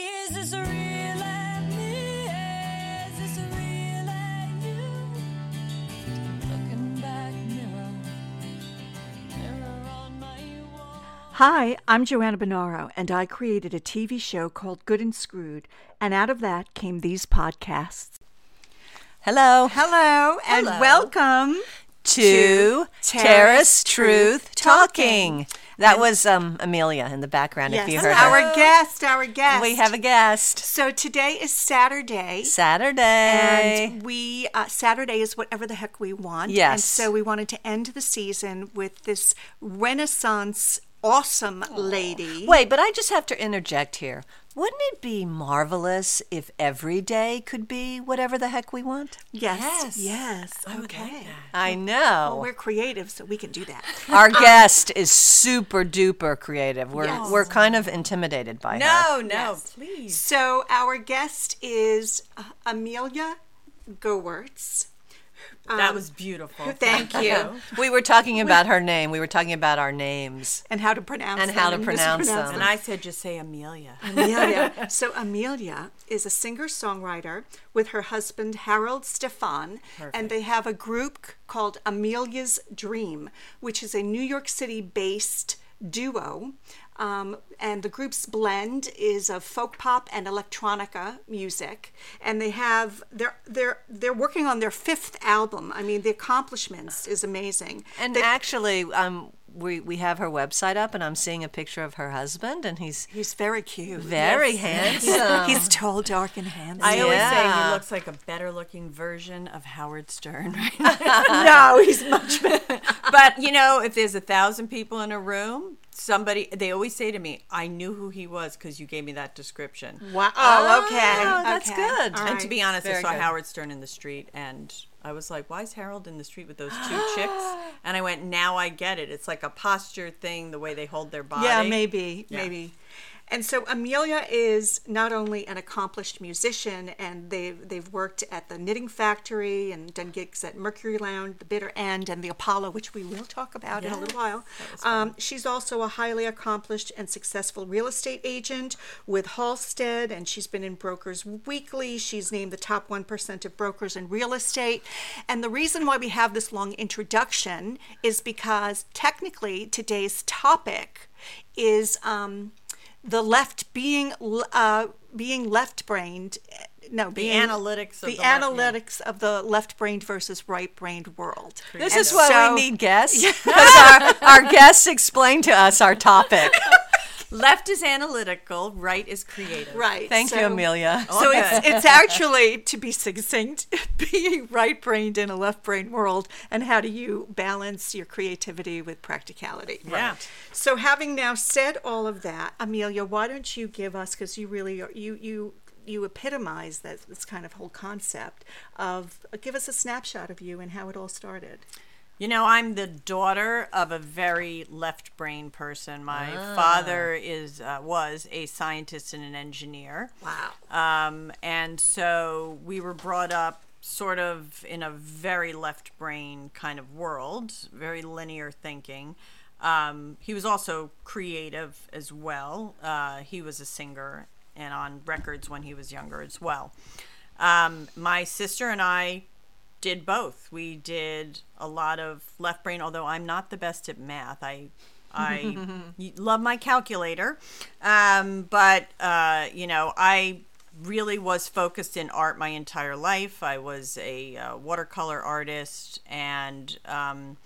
Is this real and me? Is this real and you? Looking back, mirror, mirror on my wall. Hi, I'm Joanna Bonaro, and I created a TV show called Good and Screwed, and out of that came these podcasts. Hello. Hello, and Hello. welcome To Terrace Terrace Truth Truth Talking. Talking. That was um, Amelia in the background, if you heard our her. guest, our guest. We have a guest. So today is Saturday. Saturday. And we uh, Saturday is whatever the heck we want. And Yes. so we wanted to end the season with this Renaissance awesome lady. Wait, but I just have to interject here. Wouldn't it be marvelous if every day could be whatever the heck we want? Yes. Yes. okay. I Well, know. we're creative, so we can do that. Our guest is super duper creative. We're Yes. we're kind of intimidated by her. No, no, Yes. please. So our guest is uh, Amelia Gewirtz. That Um, was beautiful. Thank you. We were talking about her name. We were talking about our names. And how to pronounce And them how to pronounce mispronounce them. And I said, just say Amelia. Amelia. so Amelia is a singer-songwriter with her husband Harold Stephan, and they have a group called Amelia's Dream, which is a New York City-based duo. Um, and the group's blend is of folk pop and electronica music, and they have they're they're they're working on their fifth album. I mean, the accomplishments is amazing. And They- actually, um, we we have her website up, and I'm seeing a picture of her husband, and he's he's very cute. very handsome. He's tall, dark, and handsome. I always say he looks like a better looking version of Howard Stern. Right? no, he's much better. but, you know, if there's a thousand people in a room, somebody, they always say to me, I knew who he was because you gave me that description. Wow. Oh, okay. Oh, that's okay. good. All And to be honest, I saw good. Howard Stern in the street and I was like, why is Harold in the street with those two chicks? And I went, now I get it. It's like a posture thing, the way they hold their body. Yeah, maybe, Yeah. maybe. And so Amelia is not only an accomplished musician, and they've they've worked at the Knitting Factory and done gigs at Mercury Lounge, the Bitter End, and the Apollo, which we will talk about in a little while. Um, she's also a highly accomplished and successful real estate agent with Halstead, and she's been in Brokers Weekly. She's named the top one percent of brokers in real estate. And the reason why we have this long introduction is because technically today's topic is um, the left being uh, being left brained. No, The being, analytics of the, the left- analytics of the left brained versus right brained world. This And is why so- we need guests because our, our guests explain to us our topic. Left is analytical, right is creative. Right. Thank you, Amelia. So it's it's actually to be succinct, being right brained in a left brain world, and how do you balance your creativity with practicality? Yeah. So having now said all of that, Amelia, why don't you give us because you really are, you you you epitomize that this kind of whole concept of give us a snapshot of you and how it all started. You know, I'm the daughter of a very left brain person. My father is uh, was a scientist and an engineer. Wow. Um, and so we were brought up sort of in a very left brain kind of world, very linear thinking. Um, he was also creative as well. Uh, he was a singer and on records when he was younger as well. Um, my sister and I did both. We did a lot of left brain, although I'm not the best at math. I I love my calculator, um, but uh, you know I really was focused in art my entire life. I was a uh, watercolor artist and um,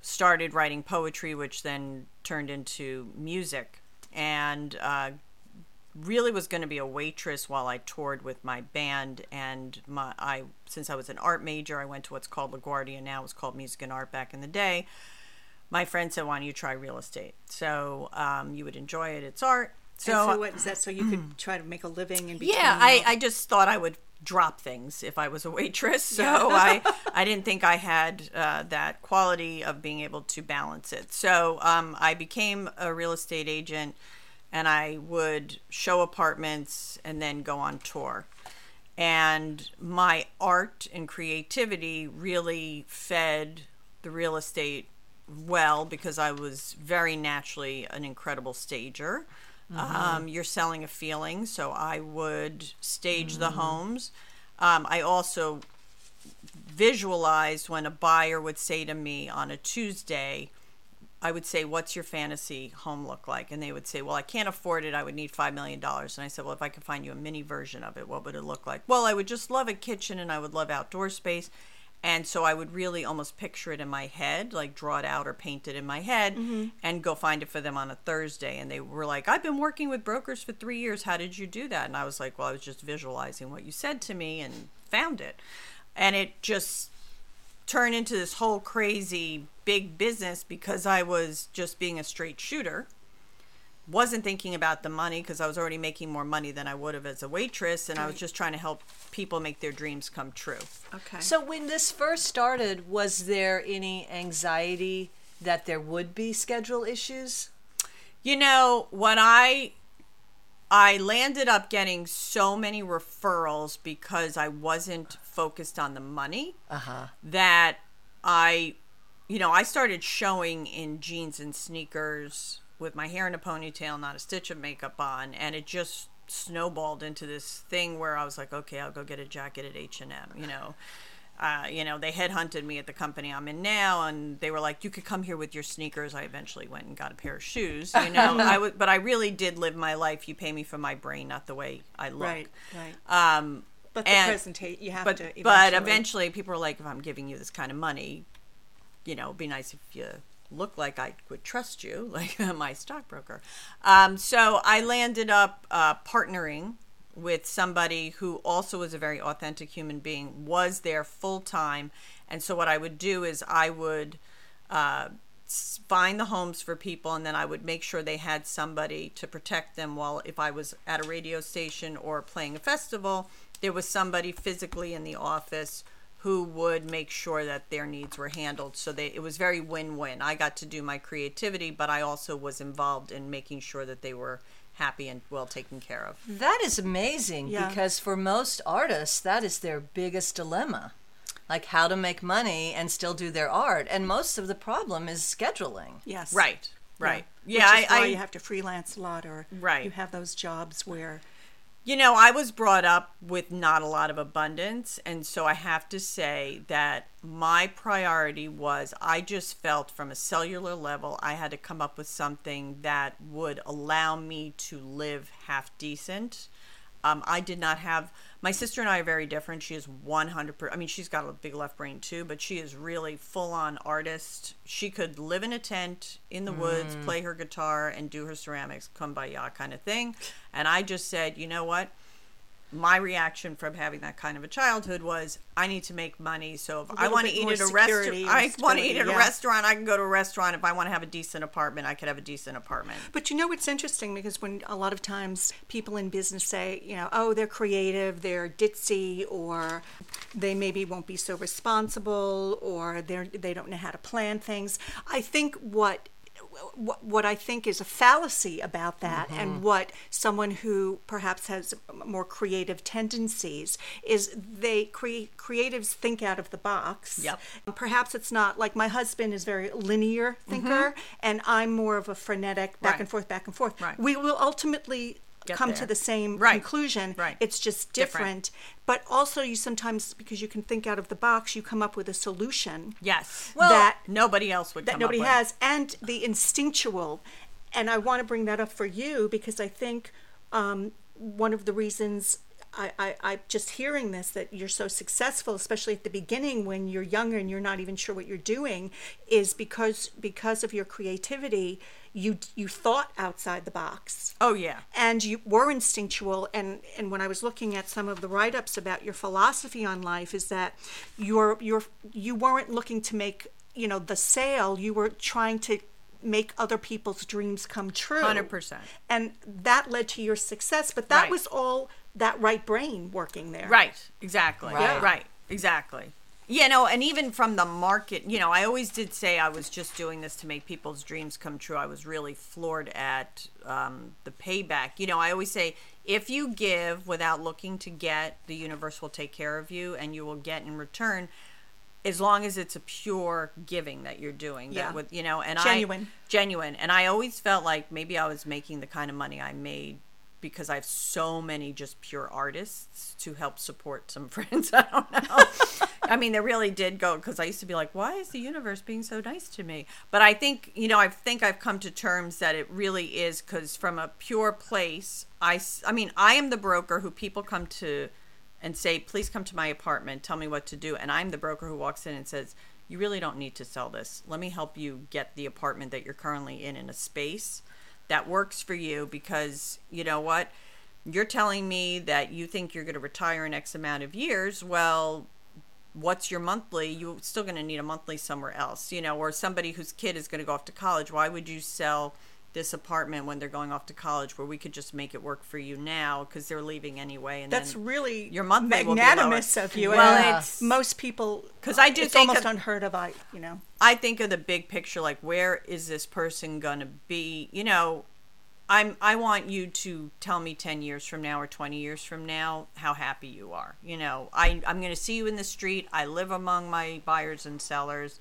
started writing poetry, which then turned into music, and uh, really was going to be a waitress while I toured with my band. And my I since I was an art major, I went to what's called LaGuardia now. It was called Music and Art back in the day. My friend said, "Why don't you try real estate? So um, you would enjoy it. It's art." So, So, what is that? So you could try to make a living in between. yeah, I, I just thought I would drop things if I was a waitress. So I, I didn't think I had uh, that quality of being able to balance it. So um, I became a real estate agent and I would show apartments and then go on tour. And my art and creativity really fed the real estate well because I was very naturally an incredible stager. Um, you're selling a feeling, so I would stage the homes. Um, I also visualized when a buyer would say to me on a Tuesday, I would say, What's your fantasy home look like? And they would say, Well, I can't afford it. I would need $5 million. And I said, Well, if I could find you a mini version of it, what would it look like? Well, I would just love a kitchen and I would love outdoor space. And so I would really almost picture it in my head, like draw it out or paint it in my head mm-hmm. and go find it for them on a Thursday. And they were like, I've been working with brokers for three years. How did you do that? And I was like, Well, I was just visualizing what you said to me and found it. And it just turn into this whole crazy big business because I was just being a straight shooter. Wasn't thinking about the money because I was already making more money than I would have as a waitress, and I was just trying to help people make their dreams come true. Okay. So when this first started, was there any anxiety that there would be schedule issues? You know, what I I landed up getting so many referrals because I wasn't focused on the money Uh-huh. that I, you know, I started showing in jeans and sneakers with my hair in a ponytail, not a stitch of makeup on, and it just snowballed into this thing where I was like, okay, I'll go get a jacket at H and M, you know. Uh, you know, they headhunted me at the company I'm in now, and they were like, "You could come here with your sneakers." I eventually went and got a pair of shoes. You know, I would, but I really did live my life. You pay me for my brain, not the way I look. right, right. Um, But the and- presentation, you have but to. but eventually people are like if i'm giving you this kind of money you know it'd be nice if you look like i would trust you like my stockbroker um, so i landed up uh, partnering with somebody who also was a very authentic human being was there full time and so what i would do is i would uh, find the homes for people and then I would make sure they had somebody to protect them while if I was at a radio station or playing a festival there was somebody physically in the office who would make sure that their needs were handled so they it was very win-win I got to do my creativity but I also was involved in making sure that they were happy and well taken care of That is amazing Yeah. because for most artists, that is their biggest dilemma. Like how to make money and still do their art. And most of the problem is scheduling. yes, right right Yeah, yeah, Which is I, why I you have to freelance a lot, or Right. you have those jobs where You know, I was brought up with not a lot of abundance. And so I have to say that my priority was I just felt from a cellular level, I had to come up with something that would allow me to live half decent. Um, I did not have my sister and I are very different. She is 100%. I mean, she's got a big left brain too, but she is really full on artist. She could live in a tent in the woods, play her guitar, and do her ceramics, kumbaya kind of thing. And I just said, you know what? My reaction from having that kind of a childhood was, I need to make money. So if I want to eat at a restaurant, I want to eat at a restaurant. I can go to a restaurant. If I want to have a decent apartment, I could have a decent apartment. But you know what's interesting because when a lot of times people in business say, you know, oh, they're creative, they're ditzy, or they maybe won't be so responsible, or they they don't know how to plan things. I think what what, what I think is a fallacy about that, and mm-hmm. what someone who perhaps has more creative tendencies is they create creatives think out of the box. Yep. Perhaps it's not like my husband is very linear thinker, mm-hmm. and I'm more of a frenetic back Right. and forth, back and forth. Right. We will ultimately Get come to the same Right. conclusion. Right. It's just Different. different. But also, you sometimes because you can think out of the box, you come up with a solution Yes. Well- that nobody else would that come nobody up with. has, and the instinctual. And I want to bring that up for you because I think um, one of the reasons I, I, I just hearing this that you're so successful, especially at the beginning when you're younger and you're not even sure what you're doing, is because because of your creativity, you you thought outside the box Oh yeah. and you were instinctual and and when i was looking at some of the write-ups about your philosophy on life is that you're you're you weren't looking to make you know the sale you were trying to make other people's dreams come true 100%. and that led to your success but that Right. was all that right brain working there Right. Exactly. Right. Right. Exactly. You know, and even from the market, you know, I always did say I was just doing this to make people's dreams come true. I was really floored at um, the payback. You know, I always say if you give without looking to get, the universe will take care of you and you will get in return. as long as it's a pure giving that you're doing that Yeah. with you know and Genuine. I genuine and I always felt like maybe I was making the kind of money I made because I have so many just pure artists to help support some friends. I don't know. I mean, they really did go because I used to be like, why is the universe being so nice to me? But I think, you know, I think I've come to terms that it really is because from a pure place, I, I mean, I am the broker who people come to and say, please come to my apartment, tell me what to do. And I'm the broker who walks in and says, you really don't need to sell this. Let me help you get the apartment that you're currently in in a space that works for you because you know what? You're telling me that you think you're going to retire in X amount of years. Well, what's your monthly? You're still going to need a monthly somewhere else, you know, or somebody whose kid is going to go off to college. Why would you sell this apartment when they're going off to college where we could just make it work for you now because they're leaving anyway? And That's really your be magnanimous of you. Well, it's- most people because I do it's think almost of- unheard of. I you know I think of the big picture, like where is this person gonna be? You know, I'm I want you to tell me ten years from now or twenty years from now how happy you are. You know, I I'm gonna see you in the street. I live among my buyers and sellers,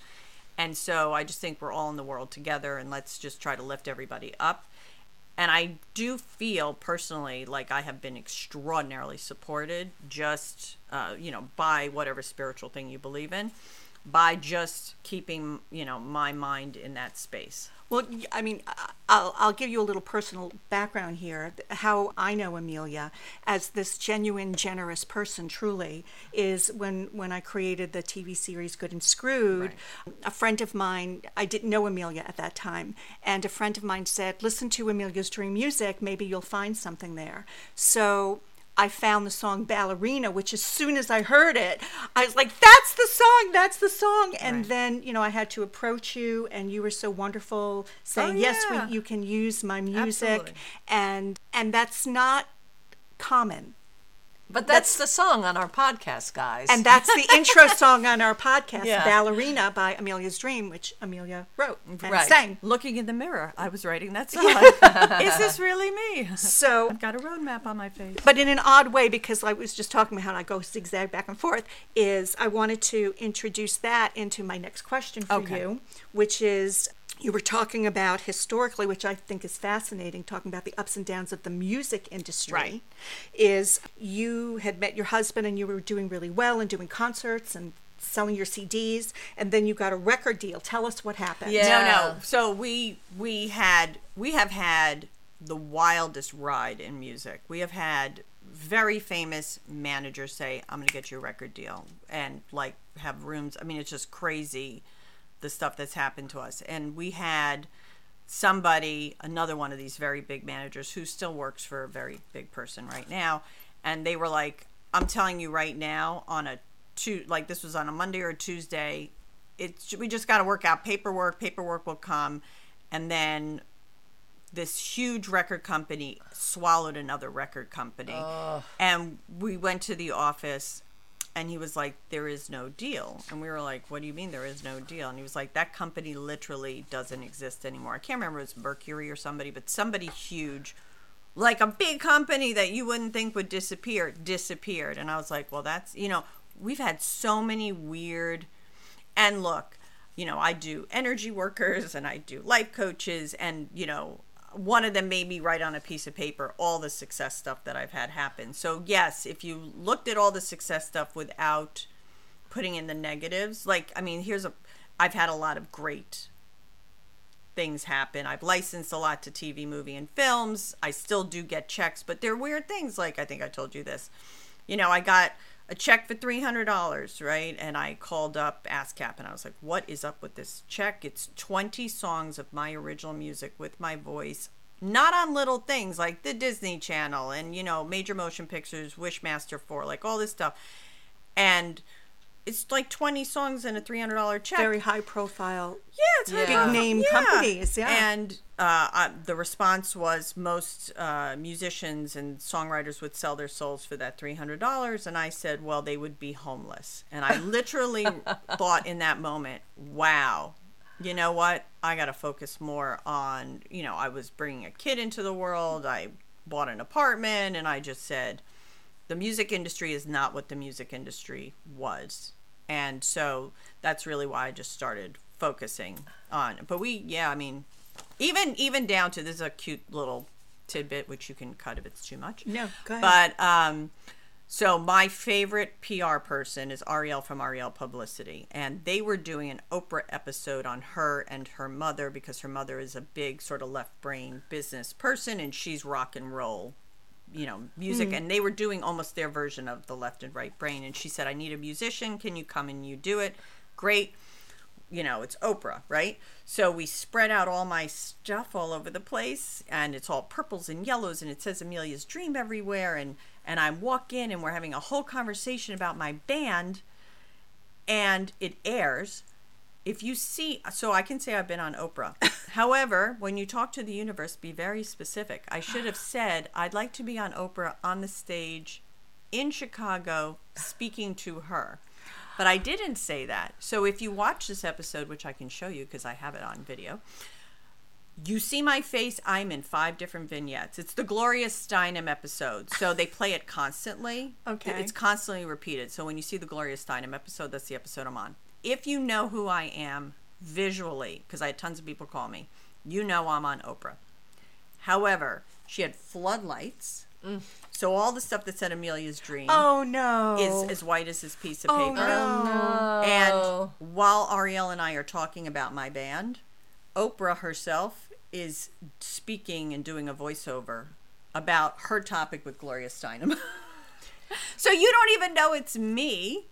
and so I just think we're all in the world together, and let's just try to lift everybody up. And I do feel personally like I have been extraordinarily supported, just uh, you know, by whatever spiritual thing you believe in, by just keeping you know my mind in that space. Well, i mean, I'll, I'll give you a little personal background here. How I know Amelia as this genuine, generous person, truly, is when, when I created the TV series Good and Screwed. A friend of mine, I didn't know Amelia at that time, and a friend of mine said, Listen to Amelia's Dream Music, maybe you'll find something there. So I found the song Ballerina, which as soon as I heard it, I was like, that's the song, that's the song. And Right. then, you know, I had to approach you, and you were so wonderful saying, Oh, yes, we, you can use my music. Absolutely. And, and that's not common. But that's the song on our podcast, guys. And that's the intro song on our podcast, Yeah. Ballerina by Amelia's Dream, which Amelia wrote and Right. sang. Looking in the mirror, I was writing that song. Is this really me? So I've got a roadmap on my face. but in an odd way because I was just talking about how I go zigzag back and forth is I wanted to introduce that into my next question for Okay. you, which is you were talking about historically, which I think is fascinating, talking about the ups and downs of the music industry. Right. Is you had met your husband and you were doing really well and doing concerts and selling your CDs, and then you got a record deal. Tell us what happened. Yeah. No, no. So we we had we have had the wildest ride in music. We have had very famous managers say, "I'm going to get you a record deal," and like have rooms. I mean, it's just crazy the stuff that's happened to us. And we had somebody, another one of these very big managers who still works for a very big person right now, and they were like, "I'm telling you right now, on a two like this was on a Monday or a Tuesday, it's we just got to work out paperwork. Paperwork will come, and then this huge record company swallowed another record company, and we went to the office. And he was like, "There is no deal," and we were like, "What do you mean there is no deal?" And he was like, "That company literally doesn't exist anymore." I can't remember it was Mercury or somebody, but somebody huge, like a big company that you wouldn't think would disappear, disappeared. And I was like, "Well, that's you know, we've had so many weird." And look, you know, I do energy workers and I do life coaches, and you know, one of them made me write on a piece of paper all the success stuff that I've had happen. So yes, if you looked at all the success stuff without putting in the negatives, like I mean, here's a, I've had a lot of great things happen. I've licensed a lot to TV, movie, and films. I still do get checks, but they're weird things. Like I think I told you this. You know, I got a check for three hundred dollars, right? And I called up ASCAP and I was like, "What is up with this check? It's twenty songs of my original music with my voice." Not on little things like the Disney Channel and you know major motion pictures, Wishmaster Four, like all this stuff, and it's like twenty songs and a three hundred dollar check. Very high profile. Yeah, it's high Big name companies, yeah. And uh, the response was most uh, musicians and songwriters would sell their souls for that three hundred dollars, and I said, well, they would be homeless. And I literally thought in that moment, wow. You know what? I got to focus more on, you know, I was bringing a kid into the world. I bought an apartment and I just said, the music industry is not what the music industry was and so that's really why I just started focusing on. But we, yeah, I mean, even even down to this is a cute little tidbit which you can cut if it's too much. No, go ahead. But um, so my favorite PR person is Ariel from Ariel Publicity, and they were doing an Oprah episode on her and her mother because her mother is a big sort of left brain business person, and she's rock and roll, you know, music, mm. and they were doing almost their version of the left and right brain. And she said, "I need a musician. Can you come and you do it?" Great you know, it's Oprah, right? So we spread out all my stuff all over the place and it's all purples and yellows and it says Amelia's Dream everywhere and and I walk in and we're having a whole conversation about my band and it airs. If you see so I can say I've been on Oprah. However, when you talk to the universe, be very specific. I should have said I'd like to be on Oprah on the stage in Chicago speaking to her. But I didn't say that. So if you watch this episode, which I can show you because I have it on video, you see my face. I'm in five different vignettes. It's the Gloria Steinem episode. So they play it constantly. Okay. It's constantly repeated. So when you see the Gloria Steinem episode, that's the episode I'm on. If you know who I am visually, because I had tons of people call me, you know I'm on Oprah. However, she had floodlights. Mm. So all the stuff that said Amelia's Dream oh no. is as white as this piece of oh paper. no. And while Ariel and I are talking about my band, Oprah herself is speaking and doing a voiceover about her topic with Gloria Steinem. so you don't even know it's me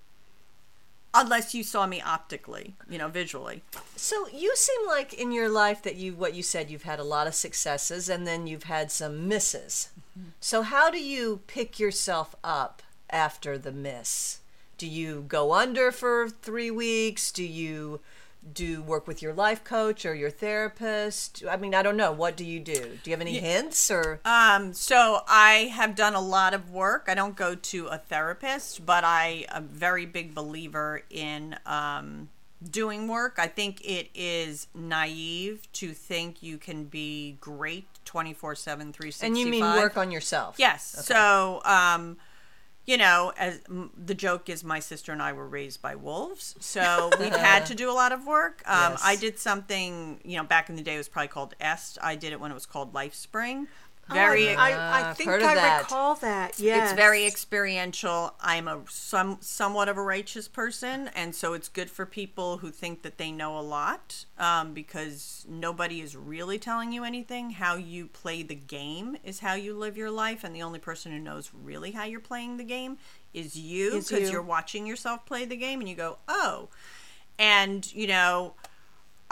unless you saw me optically, you know, visually. So you seem like in your life that you what you said you've had a lot of successes and then you've had some misses. Mm-hmm. So how do you pick yourself up after the miss? Do you go under for 3 weeks? Do you do work with your life coach or your therapist? I mean, I don't know. What do you do? Do you have any hints or Um, so I have done a lot of work. I don't go to a therapist, but I am a very big believer in um, doing work. I think it is naive to think you can be great 24 7, 365. and you mean work on yourself? Yes. So, um, you know, as m- the joke is, my sister and I were raised by wolves, so we've had to do a lot of work. Um, Yes. I did something, you know, back in the day it was probably called Est. I did it when it was called Lifespring. Very, Oh, I, Ah, I I've think I that. recall that. Yes. it's very experiential. I'm a some somewhat of a righteous person, and so it's good for people who think that they know a lot, um, because nobody is really telling you anything. How you play the game is how you live your life, and the only person who knows really how you're playing the game is you, because you. you're watching yourself play the game, and you go, oh, and you know.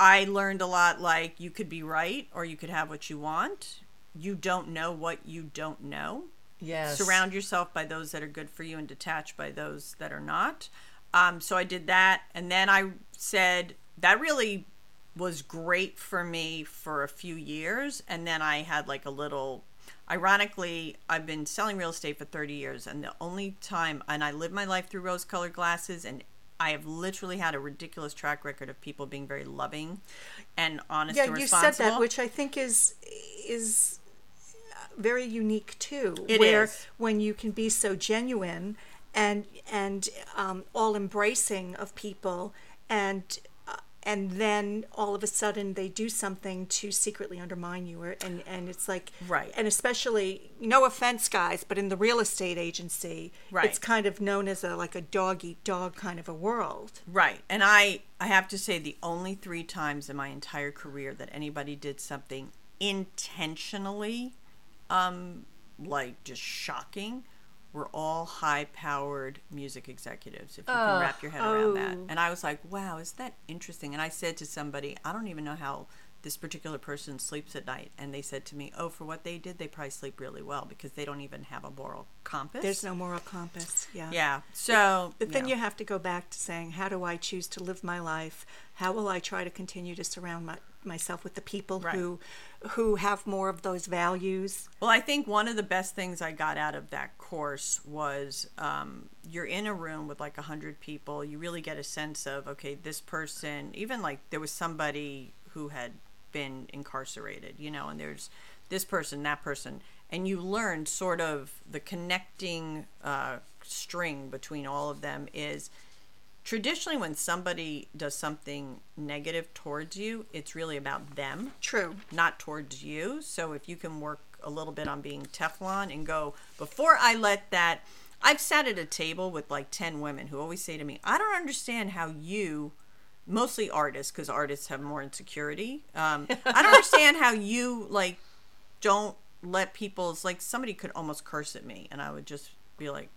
I learned a lot like you could be right or you could have what you want. You don't know what you don't know. Yes. surround yourself by those that are good for you and detach by those that are not. Um, so i did that and then i said that really was great for me for a few years and then i had like a little ironically i've been selling real estate for 30 years and the only time and i live my life through rose colored glasses and I have literally had a ridiculous track record of people being very loving and honest Yeah, and you said that, which I think is is very unique too. It where is. when you can be so genuine and and um, all embracing of people, and uh, and then all of a sudden they do something to secretly undermine you, or, and and it's like Right. And especially, no offense, guys, but in the real estate agency, Right. it's kind of known as a like a dog eat dog kind of a world. Right. And I I have to say the only 3 times in my entire career that anybody did something intentionally um like just shocking were all high-powered music executives if you can wrap your head around that. oh. And I was like, "Wow, is that interesting?" And I said to somebody, "I don't even know how this particular person sleeps at night." And they said to me, "Oh, for what they did, they probably sleep really well because they don't even have a moral compass." There's no moral compass. Yeah. Yeah. So, But then yeah. you have to go back to saying, how do I choose to live my life? How will I try to continue to surround my, myself with the people Right. who who have more of those values? Well, I think one of the best things I got out of that course was um, you're in a room with like a hundred people. You really get a sense of okay, this person. Even like there was somebody who had been incarcerated, you know, and there's this person, that person, and you learn sort of the connecting uh, string between all of them is traditionally when somebody does something negative towards you, it's really about them, True. not towards you. So if you can work a little bit on being Teflon and go before I let that I've sat at a table with like 10 women who always say to me, "I don't understand how you mostly artists because artists have more insecurity. Um, I don't understand how you like don't let people's like somebody could almost curse at me and I would just be like,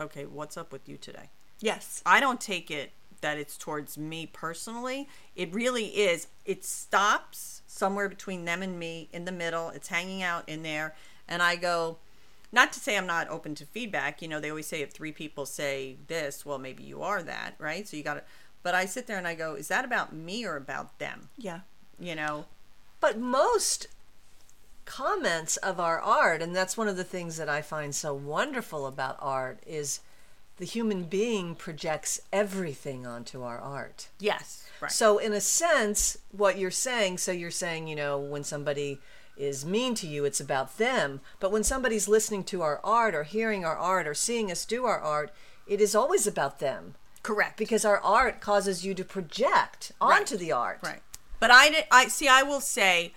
"Okay, what's up with you today?" Yes. I don't take it that it's towards me personally. It really is. It stops somewhere between them and me in the middle. It's hanging out in there. And I go, not to say I'm not open to feedback. You know, they always say if three people say this, well, maybe you are that, right? So you got to, but I sit there and I go, is that about me or about them? Yeah. You know? But most comments of our art, and that's one of the things that I find so wonderful about art, is the human being projects everything onto our art. Yes. Right. So, in a sense, what you're saying, so you're saying, you know, when somebody is mean to you, it's about them. But when somebody's listening to our art or hearing our art or seeing us do our art, it is always about them. correct. Because our art causes you to project onto the art. Right. But I. I see. I will say,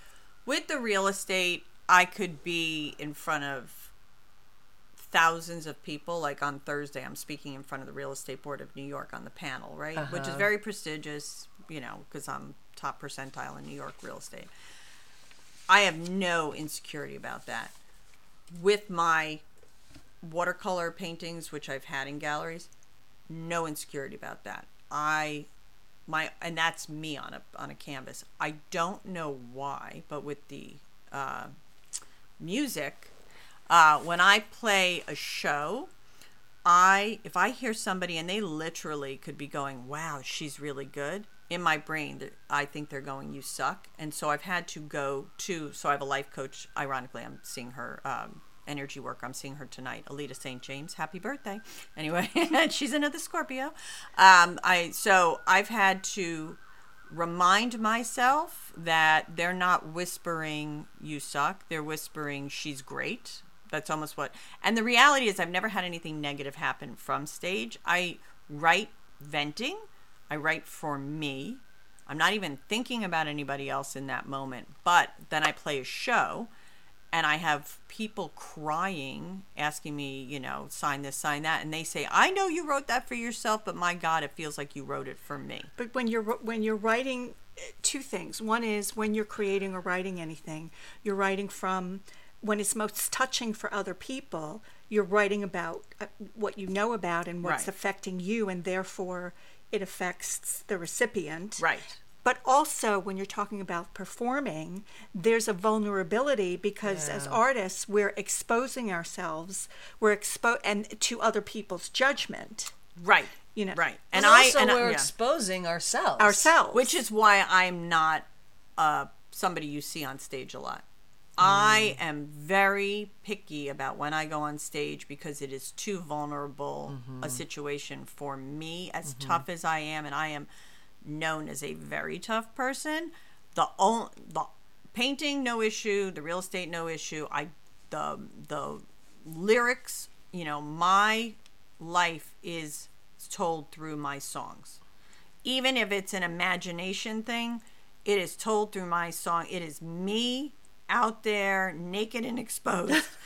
with the real estate, I could be in front of thousands of people. Like on Thursday, I'm speaking in front of the Real Estate Board of New York on the panel, right? Which is very prestigious, you know, because I'm top percentile in New York real estate. I have no insecurity about that. With my watercolor paintings, which I've had in galleries, no insecurity about that. I my and that's me on a on a canvas. I don't know why, but with the uh, music, uh, when I play a show, I if I hear somebody and they literally could be going, "Wow, she's really good." In my brain, I think they're going, "You suck," and so I've had to go to. So I have a life coach. Ironically, I'm seeing her um, energy work. I'm seeing her tonight, Alita St. James. Happy birthday! Anyway, she's another Scorpio. Um, I so I've had to remind myself that they're not whispering you suck they're whispering she's great that's almost what and the reality is i've never had anything negative happen from stage i write venting i write for me i'm not even thinking about anybody else in that moment but then i play a show and I have people crying, asking me, you know, sign this, sign that, and they say, "I know you wrote that for yourself, but my God, it feels like you wrote it for me." But when you're when you're writing, uh, two things. One is when you're creating or writing anything, you're writing from when it's most touching for other people. You're writing about uh, what you know about and what's Right. affecting you, and therefore it affects the recipient. Right. But also, when you're talking about performing, there's a vulnerability because as artists, we're exposing ourselves, we're expo and to other people's judgment Right. You know. Right. And, And, I and we're yeah. exposing ourselves. ourselves. which is why I'm not uh, somebody you see on stage a lot. I am very picky about when I go on stage because it is too vulnerable a mm-hmm. situation for me. As mm-hmm. tough as I am, and I am known as a very tough person. The only the painting, no issue. The real estate, no issue. I the the lyrics. You know, my life is told through my songs even if it's an imagination thing, it is told through my song. It is me out there naked and exposed.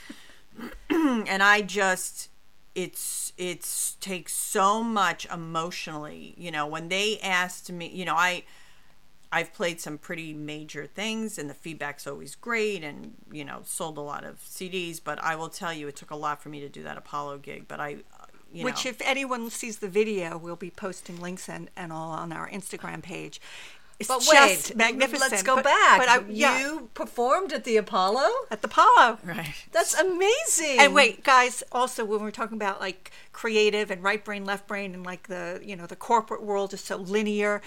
and I just it's it's takes so much emotionally, you know, when they asked me, you know, I I've played some pretty major things and the feedback's always great and you know sold a lot of CDs but I will tell you it took a lot for me to do that Apollo gig but I uh, you Which, know if anyone sees the video, we'll be posting links and, and all on our Instagram page. It's But just wait, magnificent. Let's go But- back. But I, yeah, You performed at the Apollo. at the Apollo. right That's amazing. And wait, guys, also when we're talking about like creative and right brain, left brain, and like the you know the corporate world is so linear.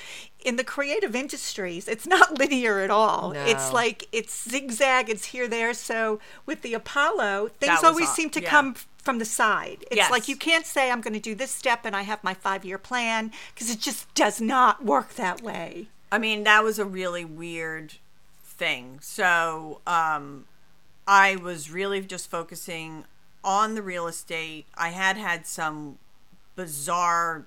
In the creative industries, it's not linear at all. No. It's like it's zigzag. It's here, there. So with the Apollo, things always aw- seem to yeah. come from the side. It's Yes. like you can't say I'm going to do this step and I have my five year plan because it just does not work that way. I mean, that was a really weird thing. So, um, I was really just focusing on the real estate. I had had some bizarre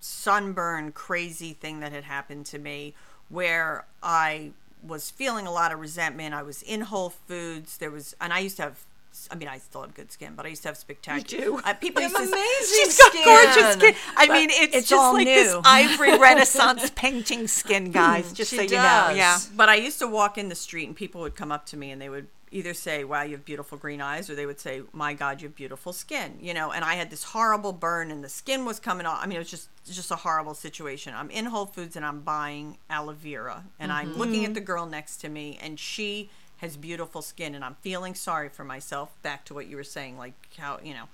sunburn crazy thing that had happened to me where I was feeling a lot of resentment. I was in Whole Foods. There was, and I used to have. I mean, I still have good skin, but I used to have spectacular. do. Uh, people You used have to. amazing She's got skin. gorgeous skin. I But mean, it's, it's just like this ivory Renaissance painting skin, guys. Just She so you know, yeah. But I used to walk in the street and people would come up to me and they would either say, "Wow, you have beautiful green eyes," or they would say, "My God, you have beautiful skin." You know, and I had this horrible burn and the skin was coming off. I mean, it was just just a horrible situation. I'm in Whole Foods and I'm buying aloe vera and I'm looking at the girl next to me and she has beautiful skin and I'm feeling sorry for myself. Back to what you were saying, like how you know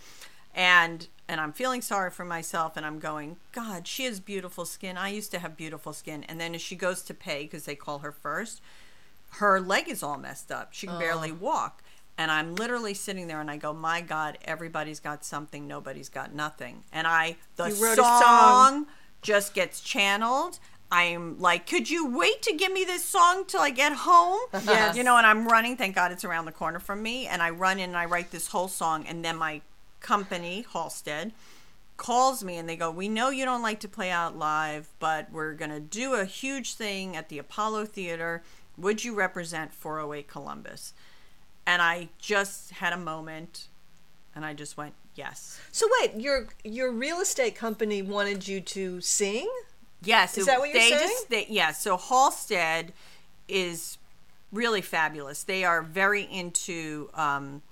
and and I'm feeling sorry for myself and I'm going, God, she has beautiful skin. I used to have beautiful skin. And then as she goes to pay because they call her first, her leg is all messed up. She can barely oh. walk. And I'm literally sitting there and I go, My God, everybody's got something, nobody's got nothing. And I the You wrote a song, song. just gets channeled. I'm like, could you wait to give me this song till I get home? Yes. You know, and I'm running. Thank God it's around the corner from me. And I run in and I write this whole song. And then my company, Halstead, calls me and they go, We know you don't like to play out live, but we're going to do a huge thing at the Apollo Theater. Would you represent 408 Columbus? And I just had a moment and I just went, Yes. So wait, your your real estate company wanted you to sing? Yes, Is it- that what you're they saying? Just, they, yeah, so Halstead is really fabulous. They are very into. Um,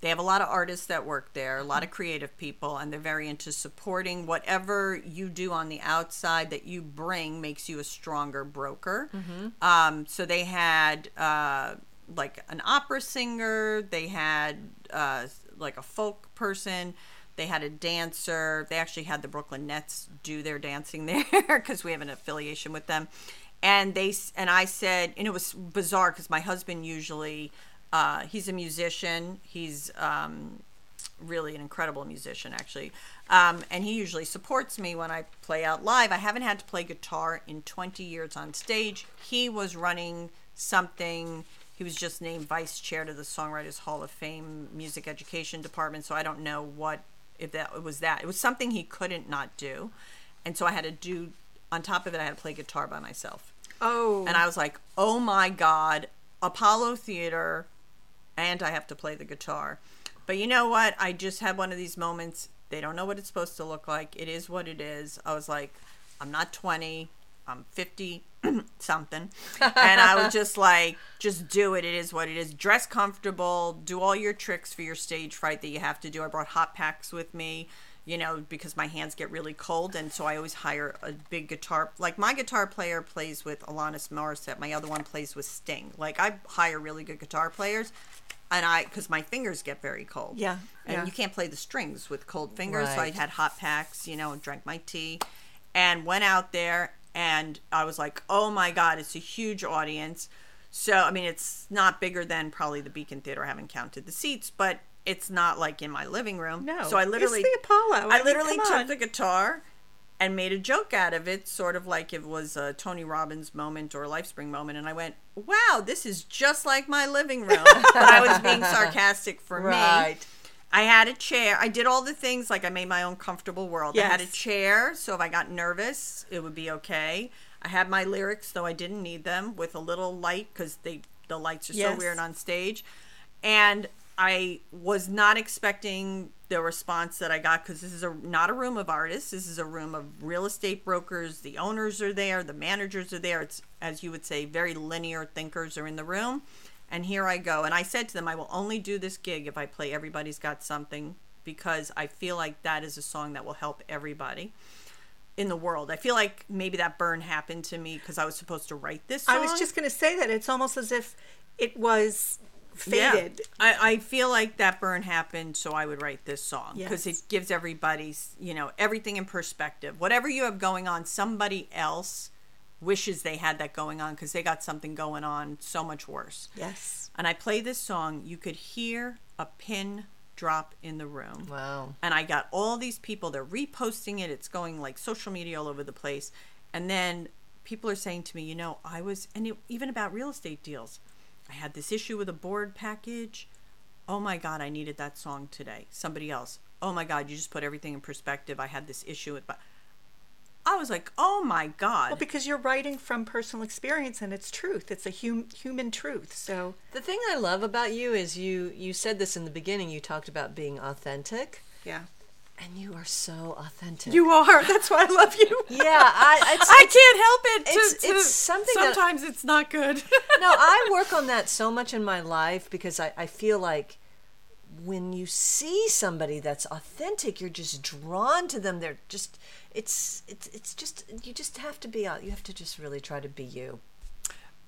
they have a lot of artists that work there, a lot of creative people, and they're very into supporting whatever you do on the outside that you bring makes you a stronger broker. Mm-hmm. Um, so they had uh, like an opera singer, they had uh, like a folk person, they had a dancer. They actually had the Brooklyn Nets do their dancing there because we have an affiliation with them. And they and I said, and it was bizarre because my husband usually uh, he's a musician. He's um, really an incredible musician, actually. Um, and he usually supports me when I play out live. I haven't had to play guitar in 20 years on stage. He was running something. He was just named vice chair to the Songwriters Hall of Fame Music Education Department. So I don't know what if that it was that. It was something he couldn't not do, and so I had to do. On top of it, I had to play guitar by myself. Oh, And I was like, oh my God, Apollo Theater, and I have to play the guitar. But you know what? I just had one of these moments. They don't know what it's supposed to look like. It is what it is. I was like, I'm not 20, I'm 50 something. And I was just like, just do it. It is what it is. Dress comfortable, do all your tricks for your stage fright that you have to do. I brought hot packs with me you know, because my hands get really cold, and so I always hire a big guitar. Like my guitar player plays with Alanis Morissette, my other one plays with Sting. Like I hire really good guitar players, and I because my fingers get very cold. Yeah, and yeah. you can't play the strings with cold fingers. So I had hot packs, you know, and drank my tea, and went out there, and I was like, oh my god, it's a huge audience. So I mean, it's not bigger than probably the Beacon Theater. I haven't counted the seats, but it's not like in my living room. No, So I it's literally the Apollo. I I literally took on. the guitar and made a joke out of it, sort of like it was a Tony Robbins moment or a Lifespring moment. And I went, "Wow, this is just like my living room." but I was being sarcastic for me. Right. I had a chair. I did all the things like I made my own comfortable world. I had a chair, so if I got nervous, it would be okay. I had my lyrics, though I didn't need them, with a little light because they the lights are Yes. so weird on stage. And I was not expecting the response that I got because this is a not a room of artists. This is a room of real estate brokers. The owners are there. The managers are there. It's as you would say, very linear thinkers are in the room. And here I go. And I said to them, I will only do this gig if I play Everybody's Got Something because I feel like that is a song that will help everybody in the world. I feel like maybe that burn happened to me because I was supposed to write this song. I was just going to say that it's almost as if it was Yeah. I, I feel like that burn happened, so I would write this song because Yes. it gives everybody, you know, everything in perspective. Whatever you have going on, somebody else wishes they had that going on because they got something going on so much worse. Yes. And I play this song, you could hear a pin drop in the room Wow. and I got all these people. They're reposting it. It's going like social media all over the place. And then people are saying to me, you know, I was, and it, even about real estate deals, I had this issue with a board package. Oh my God, I needed that song today. Somebody else. Oh my God, you just put everything in perspective. I had this issue with, but I was like, oh my God. Well, because you're writing from personal experience and it's truth. It's a hum- human truth. So The thing I love about you is you you said this in the beginning. You talked about being authentic, yeah, and you are so authentic. you are. That's why I love you. yeah, I it's, I can't help it. To, it's- to- it's something that- Sometimes it's not good. no, I work on that so much in my life because I, I feel like when you see somebody that's authentic, you're just drawn to them. They're just it's it's it's just you just have to be out. You have to just really try to be you.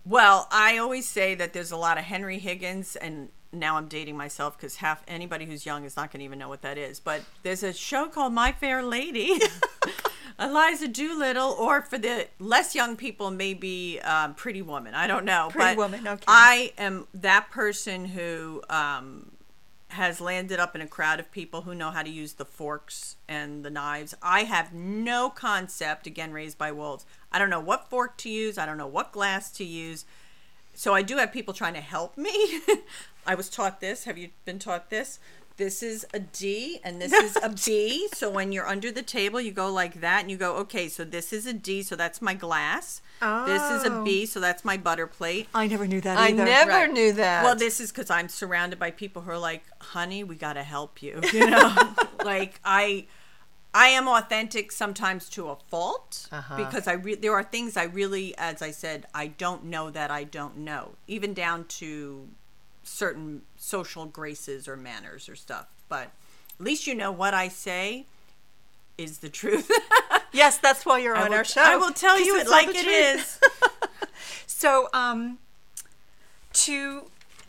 Well, I always say that there's a lot of Henry Higgins, and now I'm dating myself because half anybody who's young is not going to even know what that is. But there's a show called My Fair Lady, Eliza Doolittle, or for the less young people, maybe um, Pretty Woman. I don't know. Pretty but Woman, okay. I am that person who um, has landed up in a crowd of people who know how to use the forks and the knives. I have no concept, again, raised by wolves. I don't know what fork to use, I don't know what glass to use. So I do have people trying to help me. I was taught this. Have you been taught this? This is a D and this is a B. So when you're under the table, you go like that and you go, okay, so this is a D, so that's my glass. This is a Oh. So that's my butter plate. I never knew that I either. never Right. knew that. Well, this is because I'm surrounded by people who are like, "Honey, we got to help you." You know, like I, I am authentic sometimes to a fault Uh-huh. because I re- there are things I really, as I said, I don't know that I don't know, even down to certain social graces or manners or stuff. But at least you know what I say is the truth. Yes, that's why you're I on will, our show. I will tell you it like it is. So, um, to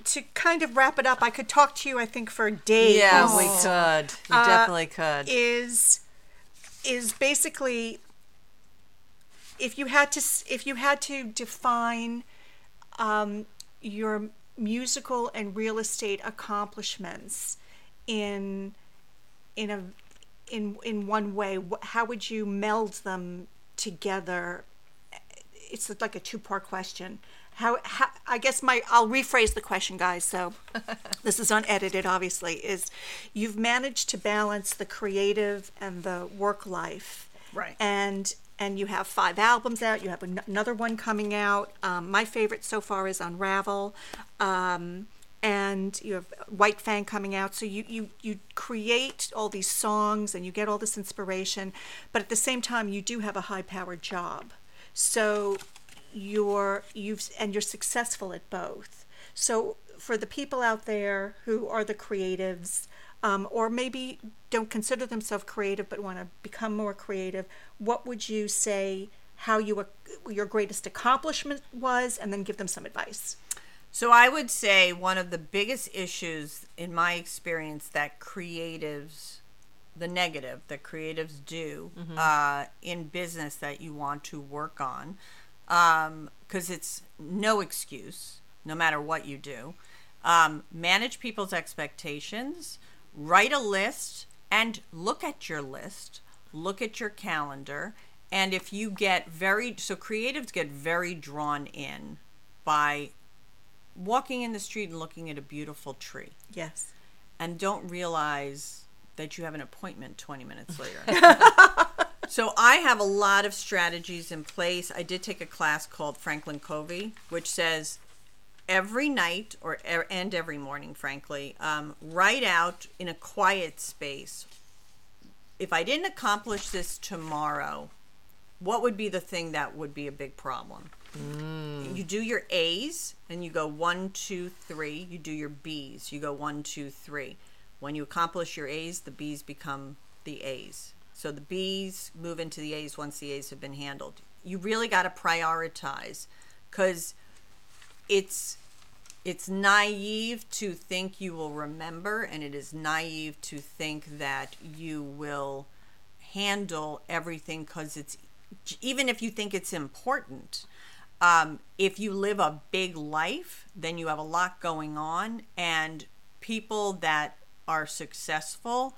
to kind of wrap it up, I could talk to you. I think for days. yeah, we could. We Uh, definitely could. Is is basically if you had to if you had to define um, your musical and real estate accomplishments in in a in in one way how would you meld them together? It's like a two part question. How, how i guess my i'll rephrase the question guys so this is unedited obviously is you've managed to balance the creative and the work life. Right. and and you have five albums out you have an- another one coming out. Um, my favorite so far is unravel. Um, and you have white fang coming out. So you, you you create all these songs and you get all this inspiration but at the same time you do have a high powered job. So you're you've and you're successful at both. So for the people out there who are the creatives um, or maybe don't consider themselves creative but want to become more creative what would you say how you your greatest accomplishment was? And then give them some advice So I would say one of the biggest issues in my experience that creatives, the negative that creatives do uh, in business that you want to work on, because it's no excuse, no matter what you do. Um, manage people's expectations, write a list, and look at your list, look at your calendar. And if you get very, so creatives get very drawn in by walking in the street and looking at a beautiful tree yes and don't realize that you have an appointment 20 minutes later. so I have a lot of strategies in place. I did take a class called Franklin Covey, which says every night or and every morning, frankly, um, write out in a quiet space. If I didn't accomplish this tomorrow, what would be the thing that would be a big problem? Mm. You do your A's and you go one, two, three. You do your B's. You go one, two, three. When you accomplish your A's, the B's become the A's. So the B's move into the A's once the A's have been handled. You really got to prioritize because it's it's naive to think you will remember and it is naive to think that you will handle everything because it's even if you think it's important um, if you live a big life then you have a lot going on and people that are successful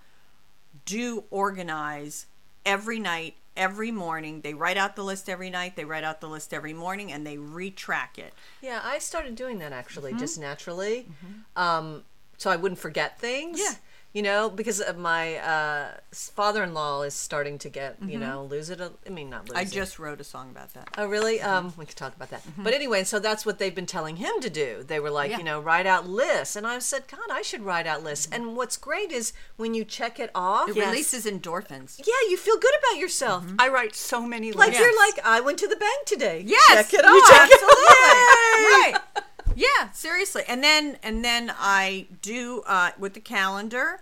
do organize every night every morning. They write out the list every night they write out the list every morning and they retrack it. Yeah, I started doing that actually, just naturally, um, so I wouldn't forget things. Yeah. You know, because of my uh, father-in-law is starting to get, you mm-hmm. know, lose it. A, I mean, not lose it. I it. just wrote a song about that. Oh, really? Mm-hmm. Um, we could talk about that. Mm-hmm. But anyway, so that's what they've been telling him to do. They were like, Yeah. you know, write out lists. And I said, God, I should write out lists. And what's great is when you check it off, It Yes. releases endorphins. yeah, you feel good about yourself. I write so many Lists. Like lists. you're like, I went to the bank today. Yes, Check it you off. check it right. Yeah, seriously. And then and then I do uh, with the calendar.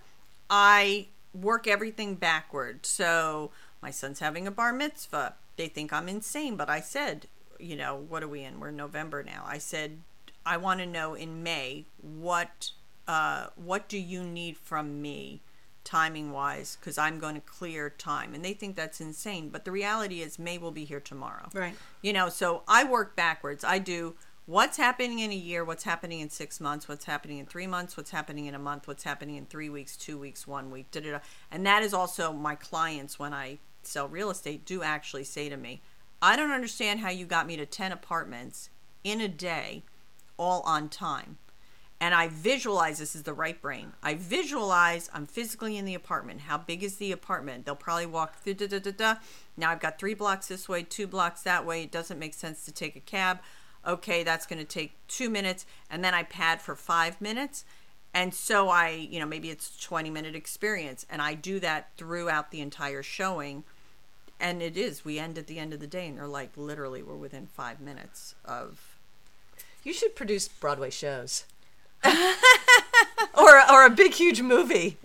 I work everything backward. So my son's having a bar mitzvah. They think I'm insane, but I said, you know, what are we in? We're in November now. I said, I want to know in May what uh, what do you need from me timing wise because i'm going to clear time and they think that's insane but the reality is may will be here tomorrow Right. you know so i work backwards i do what's happening in a year what's happening in six months what's happening in three months what's happening in a month what's happening in three weeks two weeks one week da, da, da. and that is also my clients when i sell real estate do actually say to me i don't understand how you got me to 10 apartments in a day all on time and I visualize this is the right brain. I visualize I'm physically in the apartment. How big is the apartment? They'll probably walk through. Da, da, da, da. Now I've got three blocks this way, two blocks that way. It doesn't make sense to take a cab. Okay, that's going to take two minutes, and then I pad for five minutes. And so I, you know, maybe it's 20 minute experience, and I do that throughout the entire showing. And it is. We end at the end of the day, and they're like, literally, we're within five minutes of You should produce Broadway shows. or, or a big, huge movie.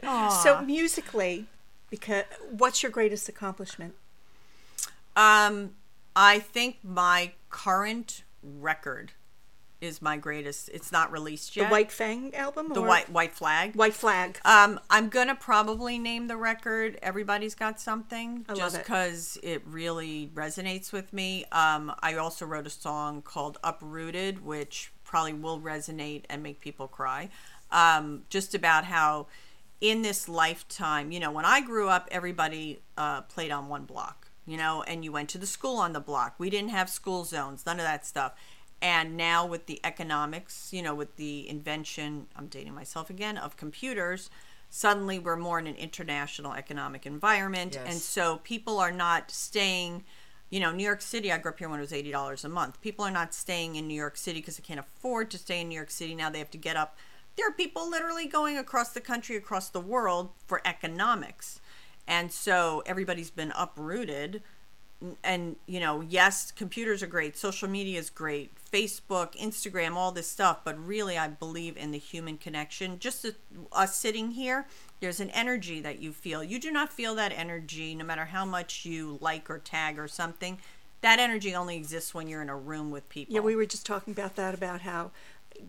So musically, because what's your greatest accomplishment? Um, I think my current record is my greatest. It's not released yet. The. White Fang album? the or- white white flag. White Flag. Um, I'm gonna probably name the record "Everybody's Got Something" I just it. because it really resonates with me. Um, I also wrote a song called "Uprooted," which probably will resonate and make people cry. Um, just about how in this lifetime, you know, when I grew up, everybody uh, played on one block, you know, and you went to the school on the block. We didn't have school zones, none of that stuff. And now with the economics, you know, with the invention, I'm dating myself again, of computers, suddenly we're more in an international economic environment. Yes. And so people are not staying, you know, New York City, I grew up here when it was $80 a month. People are not staying in New York City because they can't afford to stay in New York City. Now they have to get up. There are people literally going across the country, across the world for economics. And so everybody's been uprooted. And you know yes computers are great social media is great facebook instagram all this stuff but really i believe in the human connection. Just us sitting here there's an energy that you feel. You do not feel that energy no matter how much you like or tag or something. That energy only exists when you're in a room with people. Yeah, we were just talking about that about how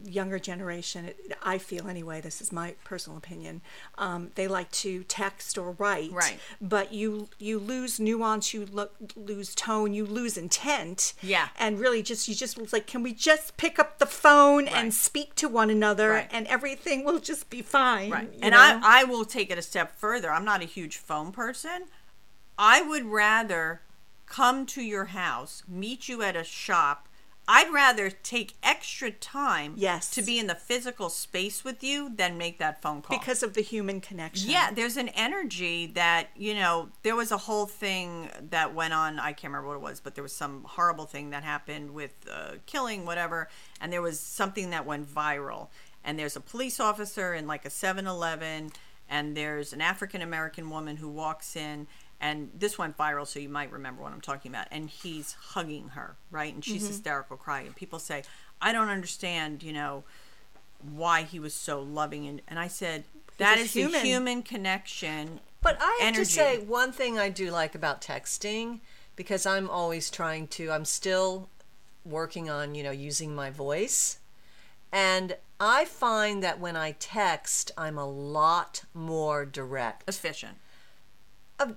younger generation, it- I feel anyway, this is my personal opinion, um, they like to text or write. Right. But you you lose nuance, you lo- lose tone, you lose intent. Yeah. And really just, you just was like, can we just pick up the phone Right. and speak to one another Right. and everything will just be fine. Right. And know? I, I will take it a step further. I'm not a huge phone person. I would rather come to your house, meet you at a shop. I'd rather take extra time Yes. to be in the physical space with you than make that phone call. because of the human connection. Yeah, there's an energy that, you know, there was a whole thing that went on. I can't remember what it was, but there was some horrible thing that happened with uh, killing, whatever. And there was something that went viral. And there's a police officer in like a 7 Eleven, and there's an African American woman who walks in. And this went viral, so you might remember what I'm talking about. And he's hugging her, right? And she's mm-hmm. hysterical crying. And people say, I don't understand, you know, why he was so loving. And, and I said, that is human. the human connection. But I have energy. to say one thing I do like about texting because I'm always trying to. I'm still working on you know using my voice, and I find that when I text, I'm a lot more direct. efficient.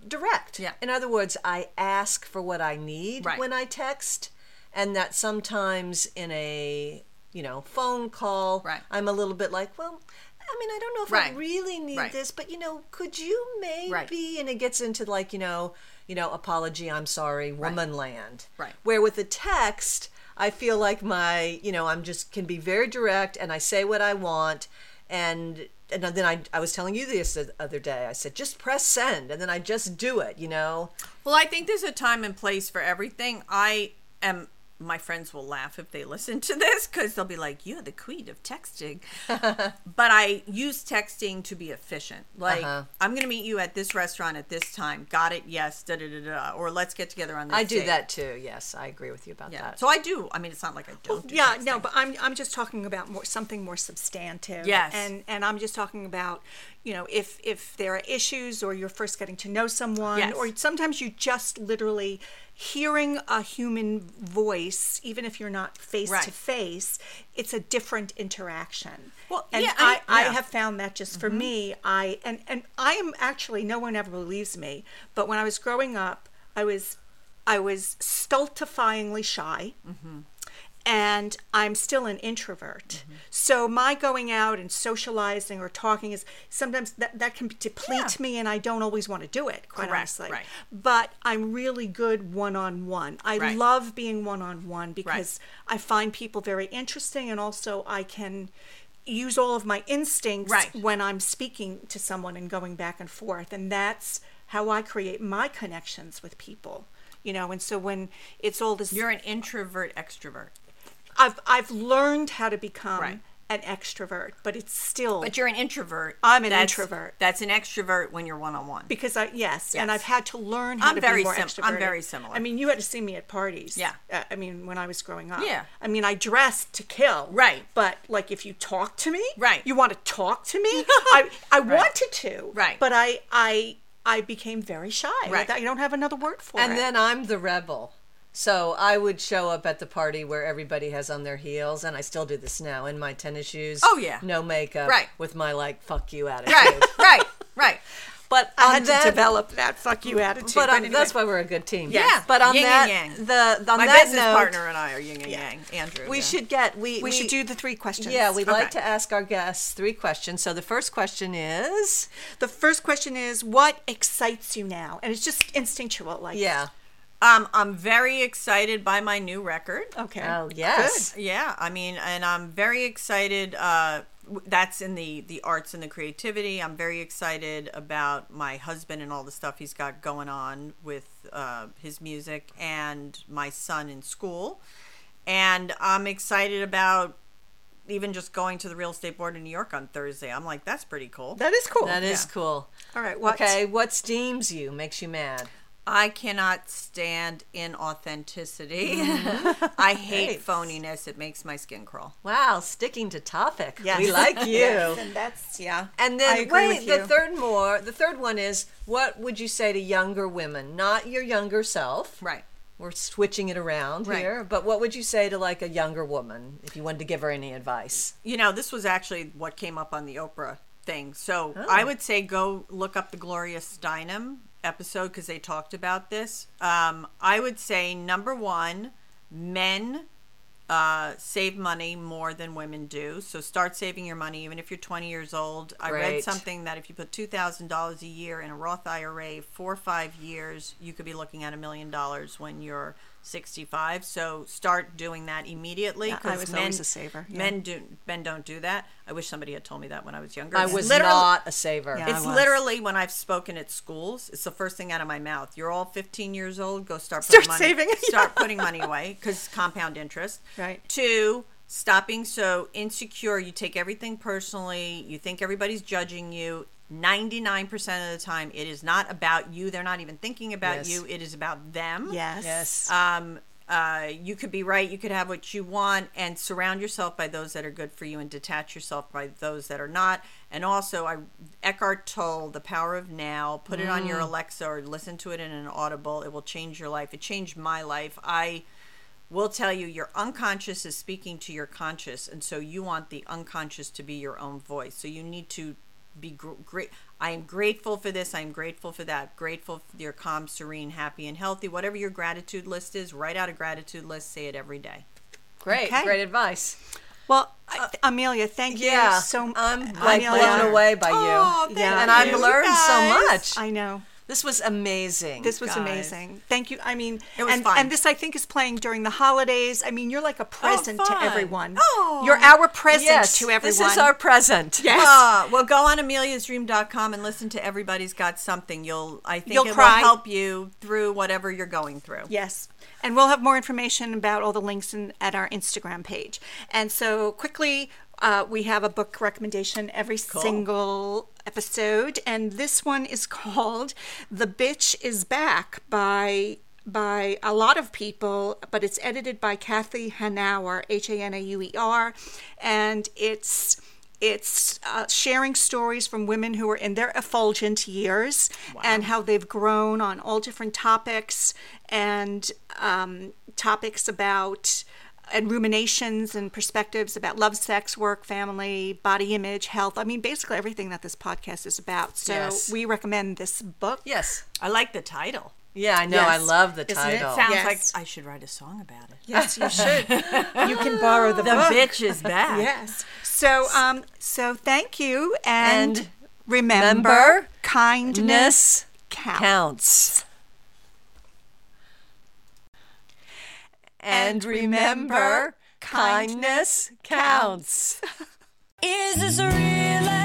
Direct. Yeah. In other words, I ask for what I need Right. when I text, and that sometimes in a you know phone call, Right. I'm a little bit like, well. I mean, I don't know if I really need Right. this, but you know, could you maybe? Right. And it gets into like you know, you know, apology, I'm sorry, woman land. Right. Where with the text, I feel like my, you know, I'm just can be very direct and I say what I want, and and then I, I was telling you this the other day. I said, just press send, and then I just do it. You know. Well, I think there's a time and place for everything. I am. My friends will laugh if they listen to this because they'll be like, "You're the queen of texting," but I use texting to be efficient. Like, Uh-huh. I'm going to meet you at this restaurant at this time. Got it? Yes. Da da da da. Or let's get together on this. I do date. that too. Yes, I agree with you about Yeah. that. So I do. I mean, it's not like I don't. do yeah texting. no but i'm i'm just talking about more something more substantive Yes. and and i'm just talking about you know if if there are issues or you're first getting to know someone Yes. or sometimes you just literally hearing a human voice even if you're not face Right. to face it's a different interaction Well, and yeah, I, I- I, yeah. Mm-hmm. have found that just for me i and and i am actually no one ever believes me but when i was growing up i was i was stultifyingly shy and I'm still an introvert. Mm-hmm. So my going out and socializing or talking is sometimes that, that can deplete Yeah. me and I don't always want to do it, quite Correct, honestly. right. But I'm really good one on one. I Right. love being one on one because I find people very interesting and also I can use all of my instincts Right. when I'm speaking to someone and going back and forth. And that's how I create my connections with people. You know, and so when it's all this You're an introvert extrovert. I've I've learned how to become Right. an extrovert, but it's still But you're an introvert. I'm an That's- introvert. That's an extrovert when you're one on one. because I yes, and I've had to learn how I'm to very be more sim- extroverted. I'm very similar. I mean, you had to see me at parties. Yeah. Uh, I mean, when I was growing up. Yeah. I mean, I dressed to kill. Right. But like, if you talk to me, Right. You want to talk to me? I I wanted to. Right. But I I I became very shy. Right. I don't have another word for And it. And then I'm the rebel. So I would show up at the party where everybody has on their heels, and I still do this now in my tennis shoes. Oh, yeah. no makeup, Right. With my like "fuck you" attitude. Right, right, right. But I had that, to develop that fuck you attitude. But, on, anyway. that's why we're a good team. Yes. But on Yin and that, yang. the on My that business note, partner and I are yin and yang. Andrew. we yeah. should get we we, should do the three questions. Yeah, we'd like to ask our guests three questions. So the first question is, The first question is, what excites you now? And it's just instinctual, like yeah, Um, I'm very excited by my new record. Okay. oh yes, Yeah, I mean, and I'm very excited. Uh, that's in the the arts and the creativity. I'm very excited about my husband and all the stuff he's got going on with uh, his music and my son in school. And I'm excited about even just going to the real estate board in New York on Thursday. I'm like, that's pretty cool. That is cool. that is Yeah. cool. All right. What? Okay, what steams you, makes you mad? I cannot stand inauthenticity. Mm-hmm. I hate phoniness. It makes my skin crawl. Wow, sticking to topic. Yes. We like you. Yes, and that's yeah. And I then agree wait, with the third more, the third one is what would you say to younger women, not your younger self? Right. We're switching it around Right. here, but what would you say to like a younger woman if you wanted to give her any advice? you know, this was actually what came up on the Oprah thing. So Oh. I would say go look up the Gloria Steinem episode because they talked about this. Um, I would say number one, men uh, save money more than women do. So start saving your money, even if you're 20 years old. I read something that if you put $2,000 a year in a Roth IRA, for five years, you could be looking at a million dollars when you're 65. So start doing that immediately. Yeah, I was men, always a saver, yeah. Men do men don't do that. I wish somebody had told me that when I was younger. I It's was not a saver. Yeah. It's literally when I've spoken at schools. It's the first thing out of my mouth. You're all 15 years old. Go start Start putting money, saving. Start putting money away because compound interest. Right. Two, stop being so insecure. You take everything personally. You think everybody's judging you. 99% of the time, it is not about you. They're not even thinking about Yes. you. It is about them. Yes. Yes. Um, uh, you could be right. You could have what you want, and surround yourself by those that are good for you, and detach yourself by those that are not. And also, I Eckhart Tolle, "The Power of Now." Put it on your Alexa or listen to it in an Audible. It will change your life. It changed my life. I will tell you, your unconscious is speaking to your conscious, and so you want the unconscious to be your own voice. So you need to be gr- great. I am grateful for this. I am grateful for that. Grateful for you're calm, serene, happy, and healthy. Whatever your gratitude list is, write out a gratitude list. Say it every day. great, okay. great advice. Well, I- uh, Amelia, thank you Yeah, so I'm like Amelia. blown away by you. Oh, thank Yeah. and I've learned so much. I know. This was amazing. This was guys. amazing. Thank you. I mean, It was and, fun. and this I think is playing during the holidays. I mean, you're like a oh, present to everyone. Oh. You're our present yes, to everyone. This is our present. Yes. Well, go on ameliasdream.com and listen to Everybody's Got Something. You'll, I think You'll it cry. will help you through whatever you're going through. Yes. And we'll have more information about all the links in, at our Instagram page. And so, quickly, uh, we have a book recommendation every single episode. And this one is called The Bitch is Back by by a lot of people, but it's edited by Cathi Hanauer, H A N A U E R, and it's it's uh, sharing stories from women who are in their effulgent years and how they've grown on all different topics and um, topics about and ruminations and perspectives about love, sex, work, family, body image, health. I mean, basically everything that this podcast is about. So Yes. we recommend this book. Yes. I like the title. Yeah, I know. I love the Isn't it? title. Sounds Yes. like I should write a song about it. Yes, you should. you can borrow the, book. The book. bitch is back. Yes. So, um, so thank you, and, And remember, remember, kindness counts. counts. And remember, kindness counts. Is this real?